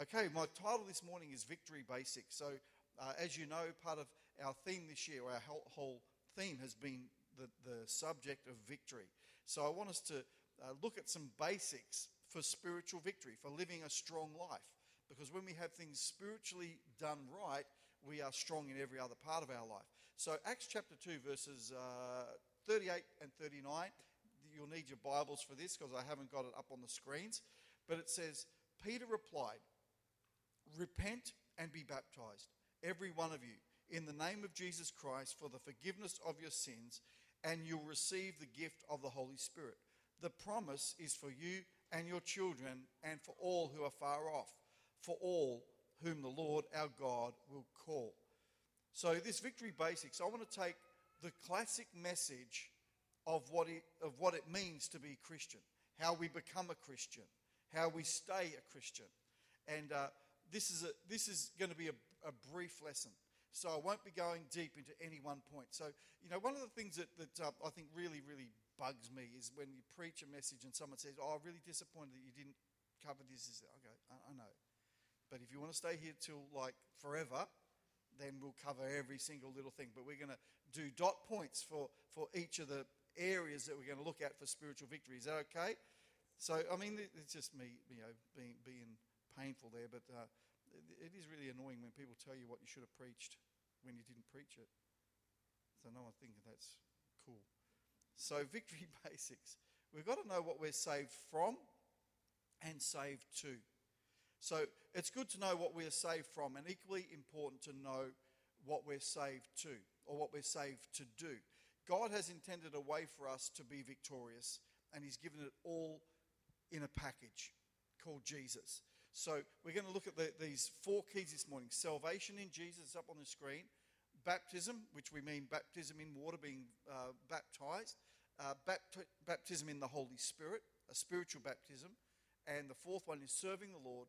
Okay, my title this morning is Victory Basics. So, uh, as you know, part of our theme this year, our whole, theme has been the, the subject of victory. So, I want us to uh, look at some basics for spiritual victory, for living a strong life. Because when we have things spiritually done right, we are strong in every other part of our life. So, Acts chapter 2, verses uh, 38 and 39, you'll need your Bibles for this because I haven't got it up on the screens. But it says, Peter replied, Repent and be baptized, every one of you, in the name of Jesus Christ for the forgiveness of your sins, and you'll receive the gift of the Holy Spirit. The promise is for you and your children, and for all who are far off, for all whom the Lord our God will call. So, this victory basics, I want to take the classic message of what it, of what it means to be Christian, how we become a Christian, how we stay a Christian. And uh, this is, a, this is going to be a, a brief lesson. So I won't be going deep into any one point. So, you know, one of the things that, that uh, I think really, really bugs me is when you preach a message and someone says, Oh, I'm really disappointed that you didn't cover this. I go, I, I know. But if you want to stay here till like forever, then we'll cover every single little thing. But we're going to do dot points for, for each of the areas that we're going to look at for spiritual victory. Is that okay? So, I mean, it's just me, you know, being, being painful there, but uh, it, is really annoying when people tell you what you should have preached when you didn't preach it. So no one thinking that's cool. So victory basics. We've got to know what we're saved from and saved to. So it's good to know what we're saved from, and equally important to know what we're saved to or what we're saved to do. God has intended a way for us to be victorious, and He's given it all in a package called Jesus. So we're going to look at the, these four keys this morning salvation in Jesus up on the screen, baptism, which we mean baptism in water, being uh, baptized, uh, bapt- baptism in the Holy Spirit, a spiritual baptism, and the fourth one is serving the Lord,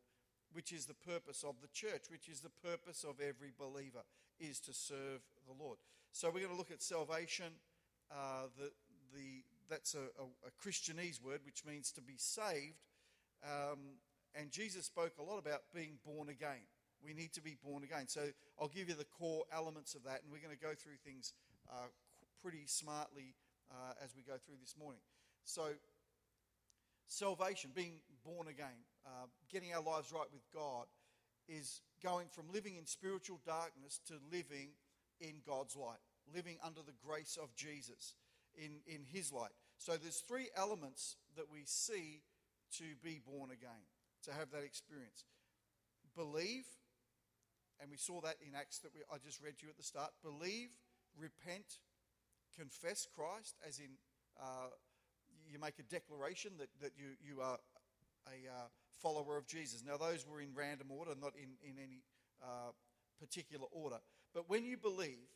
which is the purpose of the church, which is the purpose of every believer, is to serve the Lord. So we're going to look at salvation. Uh, the, the, that's a, a, a Christianese word, which means to be saved. Um, and Jesus spoke a lot about being born again. We need to be born again. So I'll give you the core elements of that, and we're going to go through things uh, pretty smartly uh, as we go through this morning. So, salvation, being born again, uh, getting our lives right with God, is going from living in spiritual darkness to living in God's light, living under the grace of Jesus in, in His light. So, there's three elements that we see to be born again to have that experience. Believe, and we saw that in Acts that we, I just read to you at the start. Believe, repent, confess Christ, as in uh, you make a declaration that, that you, you are a uh, follower of Jesus. Now, those were in random order, not in, in any uh, particular order. But when you believe,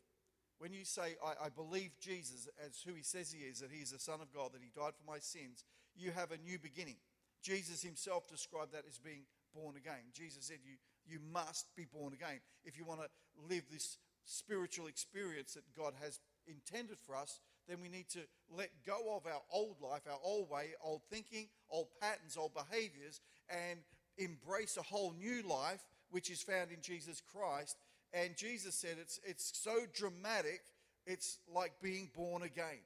when you say, I, I, believe Jesus as who he says he is, that he is the Son of God, that he died for my sins, you have a new beginning. Jesus himself described that as being born again. Jesus said, You, you must be born again. If you want to live this spiritual experience that God has intended for us, then we need to let go of our old life, our old way, old thinking, old patterns, old behaviors, and embrace a whole new life, which is found in Jesus Christ. And Jesus said it's, it's so dramatic, it's like being born again.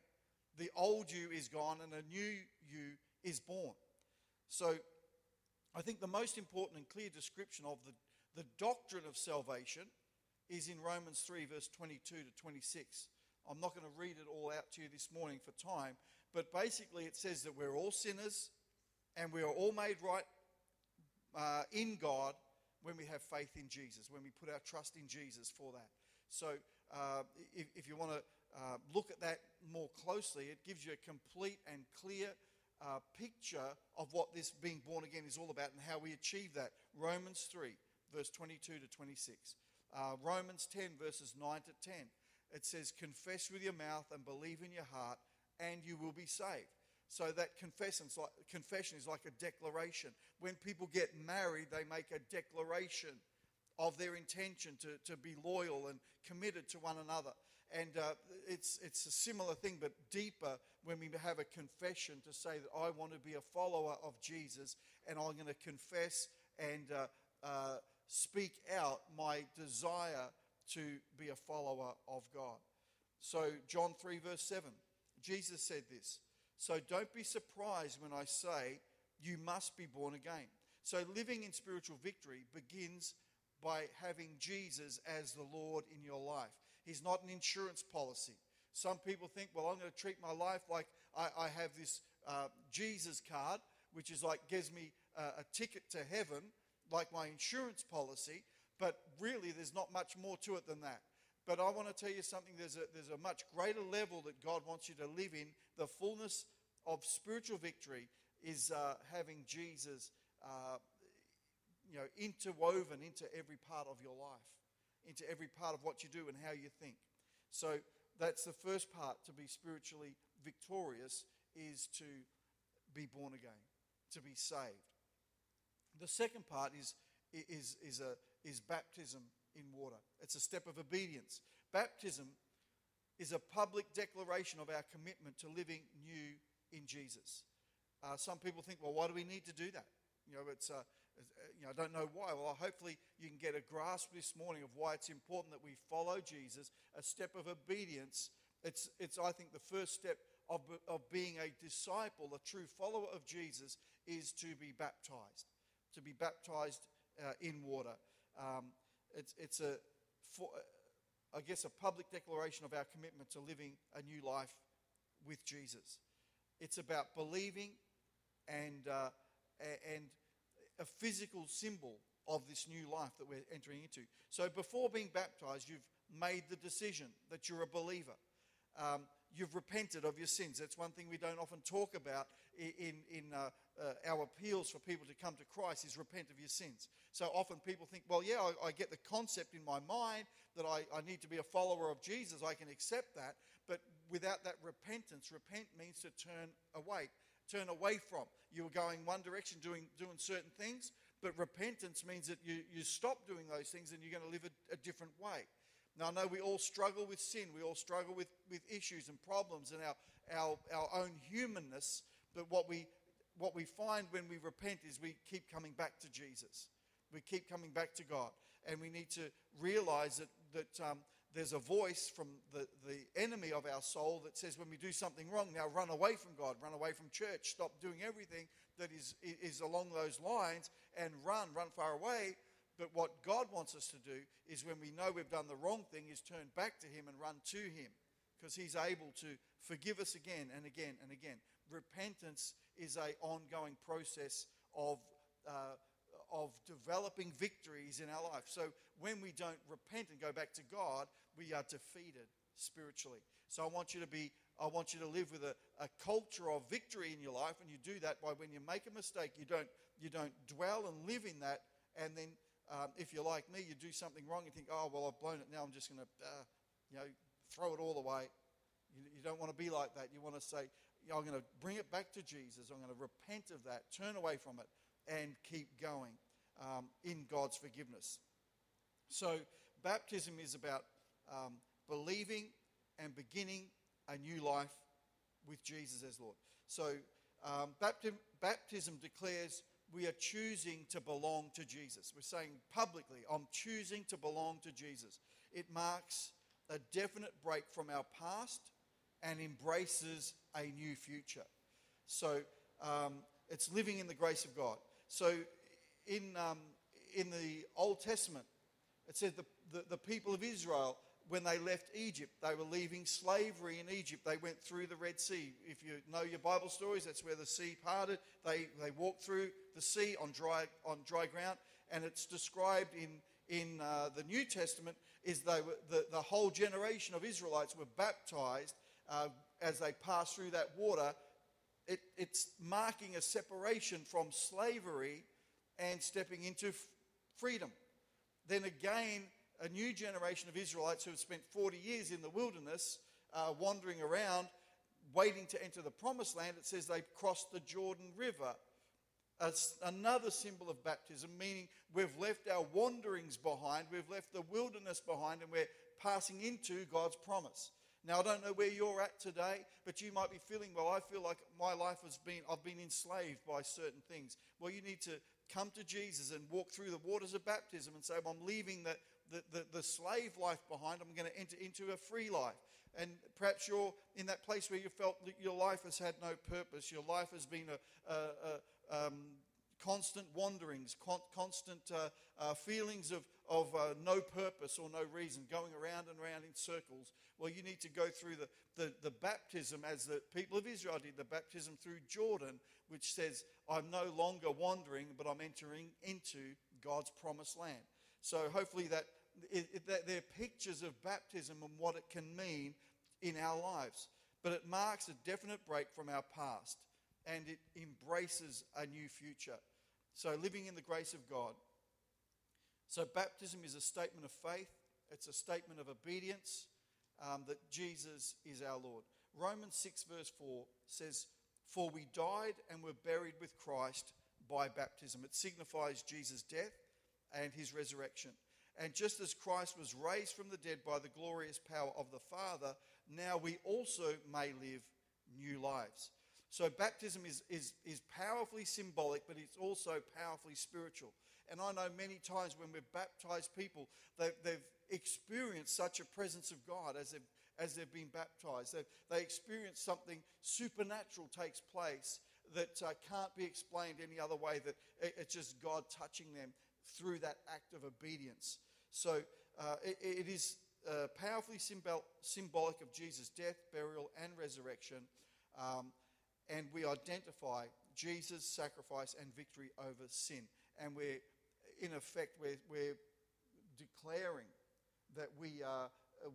The old you is gone and a new you is born. So I think the most important and clear description of the, the doctrine of salvation is in Romans 3, verse 22 to 26. I'm not going to read it all out to you this morning for time, but basically it says that we're all sinners and we are all made right uh, in God when we have faith in Jesus, when we put our trust in Jesus for that. So uh, if, if, you want to uh, look at that more closely, it gives you a complete and clear uh, picture of what this being born again is all about and how we achieve that. Romans 3, verse 22 to 26. Uh, Romans 10, verses 9 to 10. It says, Confess with your mouth and believe in your heart, and you will be saved. So that confession is like a declaration. When people get married, they make a declaration of their intention to, to be loyal and committed to one another. And uh, it's, it's a similar thing, but deeper when we have a confession to say that I want to be a follower of Jesus and I'm going to confess and uh, uh, speak out my desire to be a follower of God. So, John 3, verse 7, Jesus said this. So, don't be surprised when I say you must be born again. So, living in spiritual victory begins by having Jesus as the Lord in your life. He's not an insurance policy. Some people think, well, I'm going to treat my life like I, I have this uh, Jesus card, which is like gives me a ticket to heaven, like my insurance policy. But really, there's not much more to it than that. But I want to tell you something there's a, there's a much greater level that God wants you to live in. The fullness of spiritual victory is uh, having Jesus uh, you know, interwoven into every part of your life, into every part of what you do and how you think. So that's the first part to be spiritually victorious is to be born again, to be saved. The second part is, is, is, a, is baptism in water. It's a step of obedience. Baptism is a public declaration of our commitment to living new in Jesus. Uh, some people think, well, why do we need to do that? You know, it's, uh, you know, I don't know why. Well, hopefully you can get a grasp this morning of why it's important that we follow Jesus, a step of obedience. It's, it's I think, the first step of, of being a disciple, a true follower of Jesus, is to be baptized, to be baptized uh, in water. Um, it's, it's a, for, I guess, a public declaration of our commitment to living a new life with Jesus. It's about believing and, uh, and a physical symbol of this new life that we're entering into. So before being baptized, you've made the decision that you're a believer. Um, you've repented of your sins. That's one thing we don't often talk about in, in uh, uh, our appeals for people to come to Christ is repent of your sins. So often people think, well, yeah, I, I get the concept in my mind that I, I need to be a follower of Jesus. I can accept that. But without that repentance, repent means to turn away, turn away from. You were going one direction, doing, doing certain things, but repentance means that you, you stop doing those things and you're going to live a, a different way. Now, I know we all struggle with sin. We all struggle with, with issues and problems and our, our, our own humanness. But what we, what we find when we repent is we keep coming back to Jesus. We keep coming back to God. And we need to realize that, that um, there's a voice from the, the enemy of our soul that says when we do something wrong, now run away from God, run away from church, stop doing everything that is, is along those lines and run, run far away. But what God wants us to do is when we know we've done the wrong thing, is turn back to Him and run to Him because He's able to forgive us again and again and again. Repentance is a ongoing process of uh, of developing victories in our life. So when we don't repent and go back to God, we are defeated spiritually. So I want you to be I want you to live with a, a culture of victory in your life, and you do that by when you make a mistake, you don't you don't dwell and live in that, and then um, if you're like me, you do something wrong, you think, oh well, I've blown it now. I'm just going to uh, you know throw it all away. You, you don't want to be like that. You want to say, I'm going to bring it back to Jesus. I'm going to repent of that, turn away from it, and keep going um, in God's forgiveness. So, baptism is about um, believing and beginning a new life with Jesus as Lord. So, um, baptism, baptism declares we are choosing to belong to Jesus. We're saying publicly, I'm choosing to belong to Jesus. It marks a definite break from our past and embraces a new future. So, um, it's living in the grace of God. So in, um, in the Old Testament, it said the, the, the people of Israel, when they left Egypt, they were leaving slavery in Egypt. They went through the Red Sea. If you know your Bible stories, that's where the sea parted. They, they walked through the sea on dry, on dry ground. And it's described in, in uh, the New Testament is they were, the, the whole generation of Israelites were baptized uh, as they passed through that water it, it's marking a separation from slavery and stepping into f- freedom. Then again, a new generation of Israelites who have spent 40 years in the wilderness, uh, wandering around, waiting to enter the promised land, it says they crossed the Jordan River. As another symbol of baptism, meaning we've left our wanderings behind, we've left the wilderness behind, and we're passing into God's promise. Now, I don't know where you're at today, but you might be feeling, well, I feel like my life has been, I've been enslaved by certain things. Well, you need to, come to Jesus and walk through the waters of baptism and say, well, I'm leaving the, the, the, the slave life behind, I'm going to enter into a free life. And perhaps you're in that place where you felt that your life has had no purpose, your life has been a, a, a um, constant wanderings, con- constant uh, uh, feelings of, of uh, no purpose or no reason, going around and around in circles. Well, you need to go through the, the, the baptism as the people of Israel did, the baptism through Jordan, which says, I'm no longer wandering, but I'm entering into God's promised land. So hopefully that, it, that they're pictures of baptism and what it can mean in our lives. But it marks a definite break from our past and it embraces a new future. So, living in the grace of God. So, baptism is a statement of faith, it's a statement of obedience um, that Jesus is our Lord. Romans 6, verse 4 says, For we died and were buried with Christ by baptism. It signifies Jesus' death and his resurrection. And just as Christ was raised from the dead by the glorious power of the Father, now we also may live new lives. So baptism is, is, is powerfully symbolic, but it's also powerfully spiritual. And I know many times when we've baptized people, they've, they've experienced such a presence of God as they've, as they've been baptized. They've, they experience something supernatural takes place that uh, can't be explained any other way, that it, it's just God touching them through that act of obedience. So uh, it, it is uh, powerfully symbol, symbolic of Jesus' death, burial, and resurrection. Um, and we identify Jesus' sacrifice and victory over sin. And we're, in effect, we're, we're declaring that we, uh,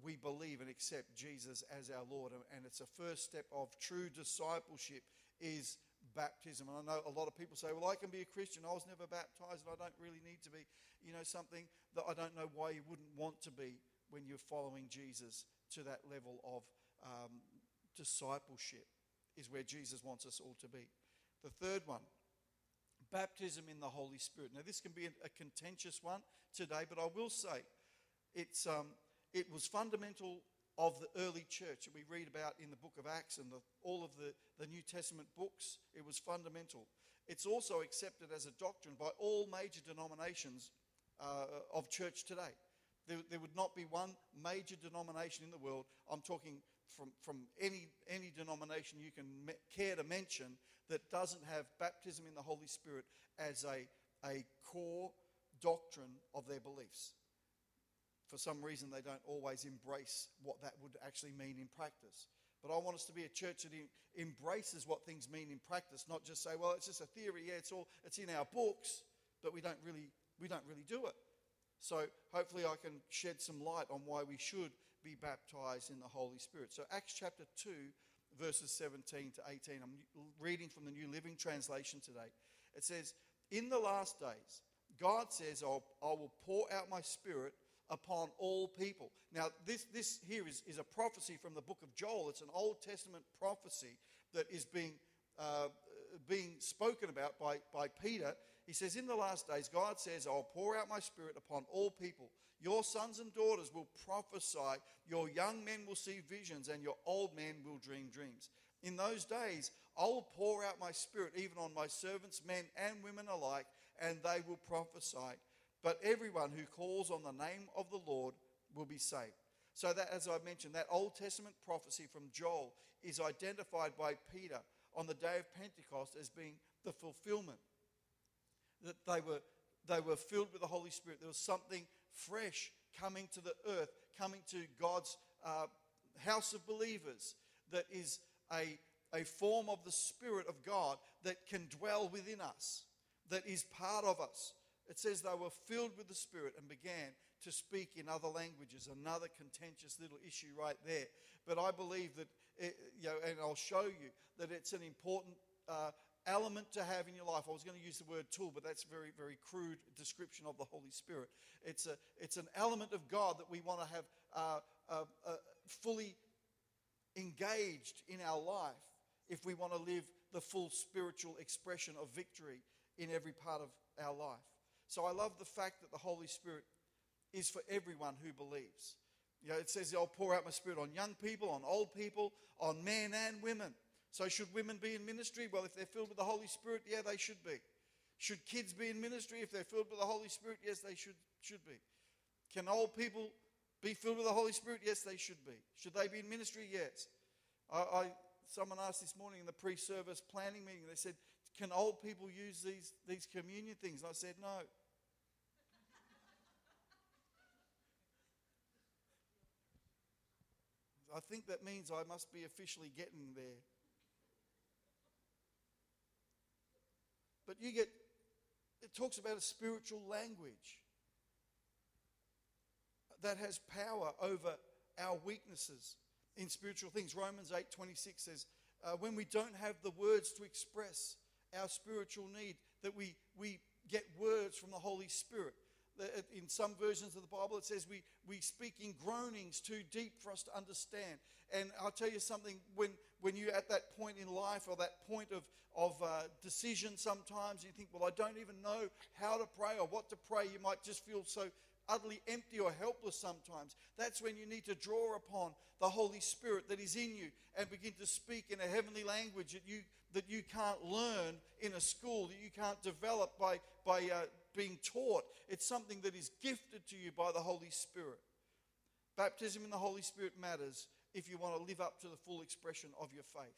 we believe and accept Jesus as our Lord. And it's a first step of true discipleship is baptism. And I know a lot of people say, well, I can be a Christian. I was never baptized and I don't really need to be. You know, something that I don't know why you wouldn't want to be when you're following Jesus to that level of um, discipleship is where Jesus wants us all to be. The third one, baptism in the Holy Spirit. Now, this can be a contentious one today, but I will say it's, um, it was fundamental of the early church that we read about in the book of Acts and the, all of the, the New Testament books. It was fundamental. It's also accepted as a doctrine by all major denominations uh, of church today. There, there, would not be one major denomination in the world. I'm talking from, from any, any denomination you can me- care to mention that doesn't have baptism in the Holy Spirit as a, a core doctrine of their beliefs. For some reason, they don't always embrace what that would actually mean in practice. But I want us to be a church that embraces what things mean in practice, not just say, well, it's just a theory. Yeah, it's all it's in our books, but we don't really we don't really do it. So hopefully, I can shed some light on why we should be baptized in the Holy Spirit. So, Acts chapter 2, verses 17 to 18. I'm reading from the New Living Translation today. It says, In the last days, God says, I'll, I will pour out my spirit upon all people. Now, this, this here is, is a prophecy from the book of Joel. It's an Old Testament prophecy that is being, uh, being spoken about by, by Peter. He says, In the last days, God says, I'll pour out my spirit upon all people. Your sons and daughters will prophesy, your young men will see visions, and your old men will dream dreams. In those days, I will pour out my spirit even on my servants, men and women alike, and they will prophesy. But everyone who calls on the name of the Lord will be saved. So that, as I mentioned, that Old Testament prophecy from Joel is identified by Peter on the day of Pentecost as being the fulfillment. That they were, they were filled with the Holy Spirit. There was something fresh coming to the earth, coming to God's uh, house of believers that is a, a form of the Spirit of God that can dwell within us, that is part of us. It says they were filled with the Spirit and began to speak in other languages. Another contentious little issue right there. But I believe that, it, you know, and I'll show you that it's an important uh, element to have in your life. I was going to use the word tool, but that's a very, very crude description of the Holy Spirit. It's, a, it's an element of God that we want to have uh, uh, uh, fully engaged in our life if we want to live the full spiritual expression of victory in every part of our life. So I love the fact that the Holy Spirit is for everyone who believes. You know, it says, I'll pour out my spirit on young people, on old people, on men and women. So, should women be in ministry? Well, if they're filled with the Holy Spirit, yeah, they should be. Should kids be in ministry if they're filled with the Holy Spirit? Yes, they should, should be. Can old people be filled with the Holy Spirit? Yes, they should be. Should they be in ministry? Yes. I, I someone asked this morning in the pre-service planning meeting. They said, "Can old people use these these communion things?" And I said, "No." I think that means I must be officially getting there. But you get, it talks about a spiritual language that has power over our weaknesses in spiritual things. Romans 8:26 says, uh, when we don't have the words to express our spiritual need, that we, we get words from the Holy Spirit. In some versions of the Bible, it says we, we speak in groanings too deep for us to understand. And I'll tell you something, when, when you're at that point in life or that point of, of uh, decision sometimes, you think, well, I don't even know how to pray or what to pray. You might just feel so utterly empty or helpless sometimes. That's when you need to draw upon the Holy Spirit that is in you and begin to speak in a heavenly language that you, that you can't learn in a school, that you can't develop by, by uh, being taught. It's something that is gifted to you by the Holy Spirit. Baptism in the Holy Spirit matters if you want to live up to the full expression of your faith.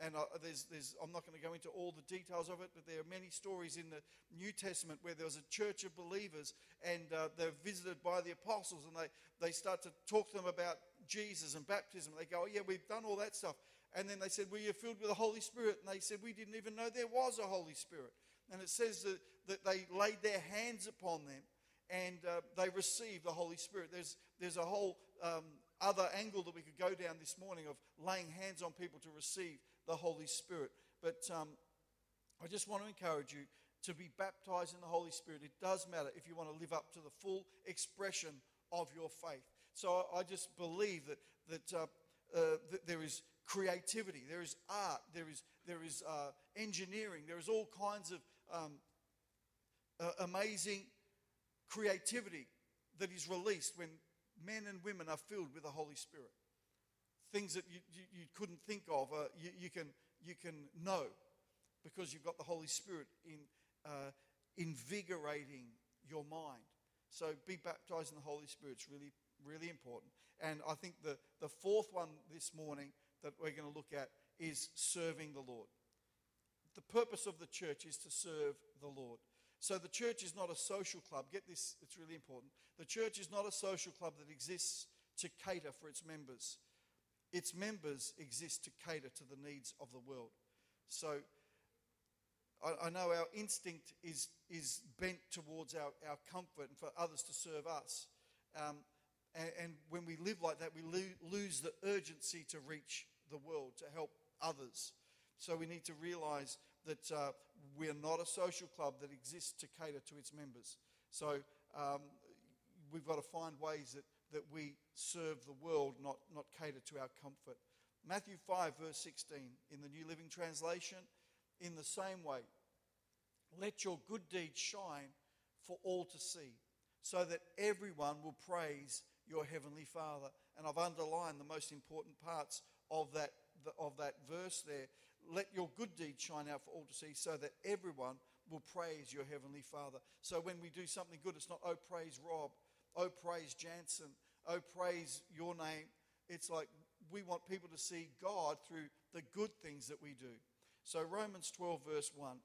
And uh, there's, there's, I'm not going to go into all the details of it, but there are many stories in the New Testament where there was a church of believers and uh, they're visited by the apostles and they, they start to talk to them about Jesus and baptism. They go, oh, yeah, we've done all that stuff. And then they said, Well, you're filled with the Holy Spirit. And they said, We didn't even know there was a Holy Spirit. And it says that, that they laid their hands upon them and uh, they received the Holy Spirit. There's, there's a whole um, other angle that we could go down this morning of laying hands on people to receive the Holy Spirit. But um, I just want to encourage you to be baptized in the Holy Spirit. It does matter if you want to live up to the full expression of your faith. So I just believe that, that, uh, uh, that there is creativity, there is art, there is, there is uh, engineering, there is all kinds of um, amazing creativity that is released when men and women are filled with the Holy Spirit things that you, you, you couldn't think of, uh, you, you, can, you can know because you've got the Holy Spirit in, uh, invigorating your mind. So be baptized in the Holy Spirit. It's really, really important. And I think the, the fourth one this morning that we're going to look at is serving the Lord. The purpose of the church is to serve the Lord. So the church is not a social club. Get this, it's really important. The church is not a social club that exists to cater for its members. Its members exist to cater to the needs of the world. So I, I know our instinct is, is bent towards our, our comfort and for others to serve us. Um, and, and, when we live like that, we lo- lose the urgency to reach the world, to help others. So we need to realize that uh, we're not a social club that exists to cater to its members. So um, we've got to find ways that that we serve the world, not, not cater to our comfort. Matthew 5, verse 16, in the New Living Translation, in the same way, let your good deeds shine for all to see, so that everyone will praise your heavenly Father. And I've underlined the most important parts of that, of that verse there. Let your good deeds shine out for all to see, so that everyone will praise your heavenly Father. So when we do something good, it's not, oh, praise Rob oh, praise Jansen, oh, praise your name. It's like we want people to see God through the good things that we do. So, Romans 12, verse 1.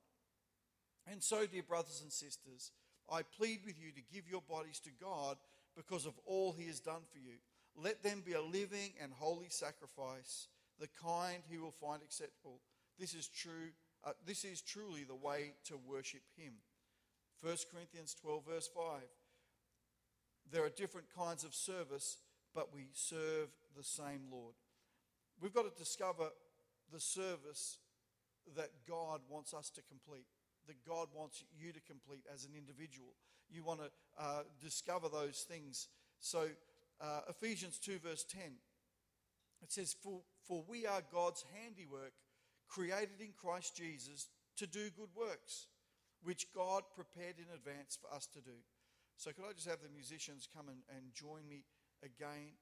And so, dear brothers and sisters, I plead with you to give your bodies to God because of all he has done for you. Let them be a living and holy sacrifice, the kind he will find acceptable. This is true. Uh, this is truly the way to worship him. 1 Corinthians 12, verse 5. There are different kinds of service, but we serve the same Lord. We've got to discover the service that God wants us to complete, that God wants you to complete as an individual. You want to uh, discover those things. So, uh, Ephesians 2, verse 10, it says, for, for we are God's handiwork, created in Christ Jesus to do good works, which God prepared in advance for us to do. So, could I just have the musicians come and, and join me again?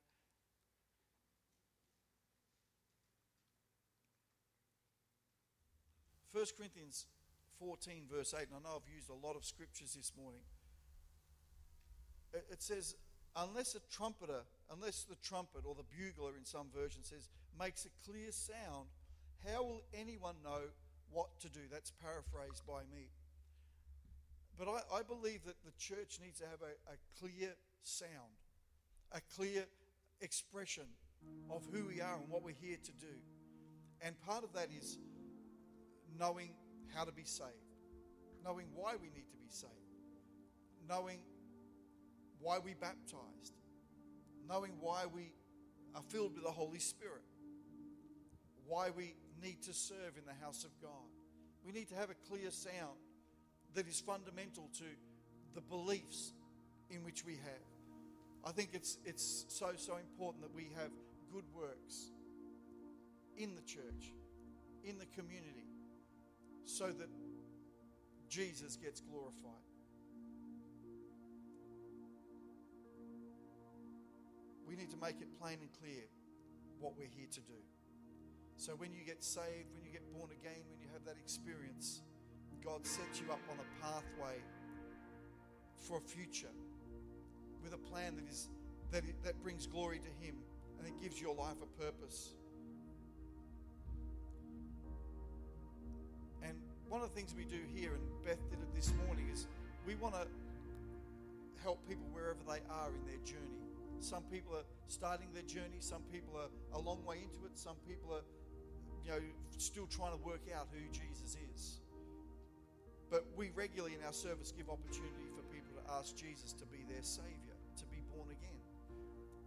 First Corinthians 14, verse 8, and I know I've used a lot of scriptures this morning. It, it says, Unless a trumpeter, unless the trumpet or the bugler in some version says, makes a clear sound, how will anyone know what to do? That's paraphrased by me. But I, I believe that the church needs to have a, a clear sound, a clear expression of who we are and what we're here to do. And part of that is knowing how to be saved, knowing why we need to be saved, knowing why we baptized, knowing why we are filled with the Holy Spirit, why we need to serve in the house of God. We need to have a clear sound that is fundamental to the beliefs in which we have. I think it's, it's so, so important that we have good works in the church, in the community, so that Jesus gets glorified. We need to make it plain and clear what we're here to do. So when you get saved, when you get born again, when you have that experience, God sets you up on a pathway for a future with a plan that is that, that brings glory to Him and it gives your life a purpose. And one of the things we do here, and Beth did it this morning, is we want to help people wherever they are in their journey. Some people are starting their journey, some people are a long way into it, some people are, you know, still trying to work out who Jesus is. But we regularly in our service give opportunity for people to ask Jesus to be their Savior, to be born again.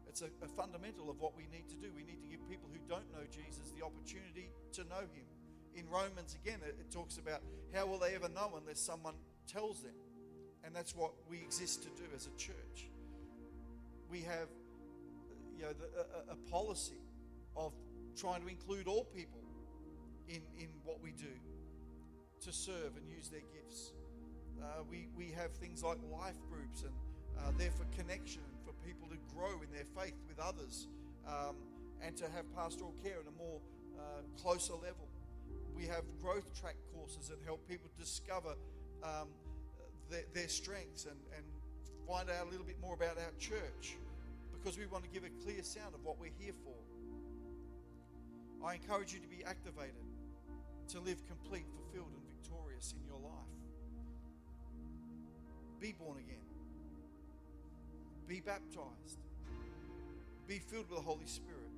It's a, a, fundamental of what we need to do. We need to give people who don't know Jesus the opportunity to know Him. In Romans, again, it, it talks about how will they ever know unless someone tells them. And that's what we exist to do as a church. We have you know, the, a, a policy of trying to include all people in, in what we do to serve and use their gifts. Uh, we, we have things like life groups and uh, there for connection for people to grow in their faith with others um, and to have pastoral care at a more uh, closer level. We have growth track courses that help people discover um, their, their, strengths and, and find out a little bit more about our church because we want to give a clear sound of what we're here for. I encourage you to be activated, to live complete, fulfilled, and victorious in your life. Be born again. Be baptized. Be filled with the Holy Spirit.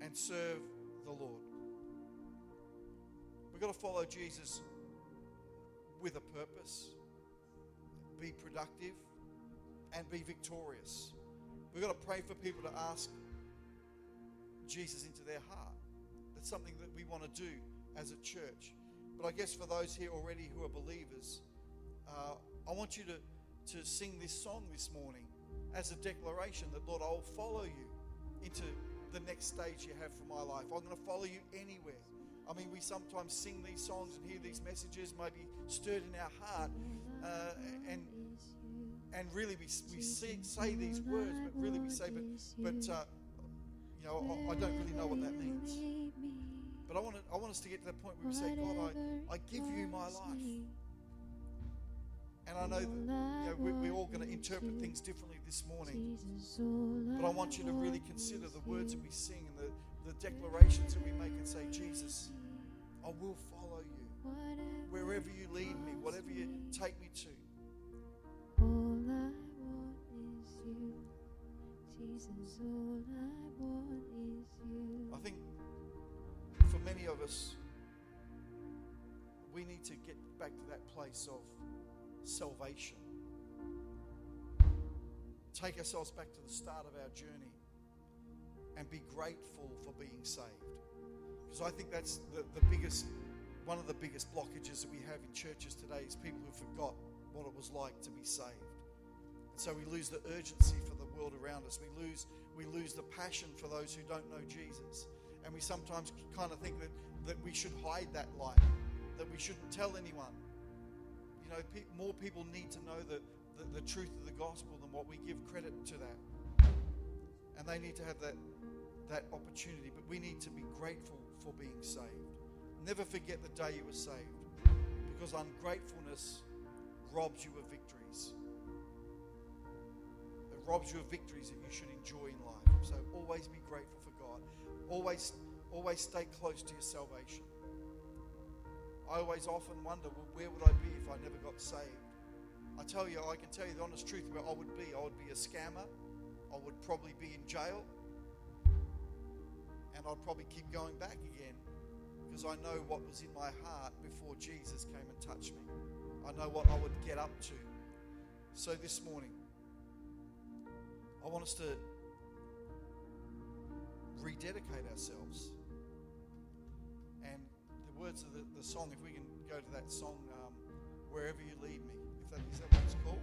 And serve the Lord. We've got to follow Jesus with a purpose, be productive, and be victorious. We've got to pray for people to ask Jesus into their heart. That's something that we want to do as a church. But I guess for those here already who are believers, uh, I want you to to sing this song this morning as a declaration that, Lord, I'll follow you into the next stage you have for my life. I'm going to follow you anywhere. I mean, we sometimes sing these songs and hear these messages, maybe stirred in our heart, uh, and and really we, we see, say these words, but really we say, but but uh, you know, I, I, don't really know what that means. But I want to, I want us to get to that point where we say, God, I, I give you my life. And I know that you know, we're, we're all going to interpret things differently this morning. But I want you to really consider the words that we sing and the, the declarations that we make and say, Jesus, I will follow you. Wherever you lead me, whatever you take me to. All I want many of us, we need to get back to that place of salvation. Take ourselves back to the start of our journey and be grateful for being saved. Because I think that's the, the biggest, one of the biggest blockages that we have in churches today is people who forgot what it was like to be saved. And so we lose the urgency for the world around us. We lose, we lose the passion for those who don't know Jesus. And we sometimes kind of think that, that we should hide that light, that we shouldn't tell anyone you know, pe- more people need to know the, the, the truth of the gospel than what we give credit to that. And they need to have that, that opportunity. But we need to be grateful for being saved. Never forget the day you were saved. Because ungratefulness robs you of victories. Robs you of victories that you should enjoy in life. So always be grateful for God. Always, always stay close to your salvation. I always often wonder, well, where would I be if I never got saved? I tell you, I can tell you the honest truth where I would be. I would be a scammer. I would probably be in jail. And I'd probably keep going back again because I know what was in my heart before Jesus came and touched me. I know what I would get up to. So this morning, I want us to rededicate ourselves. And the words of the, the song, if we can go to that song, um, Wherever You Lead Me, if that, is that what it's called?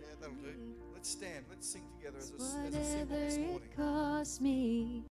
Yeah, that'll do. Let's stand. Let's sing together as a, as a symbol this morning. it costs me.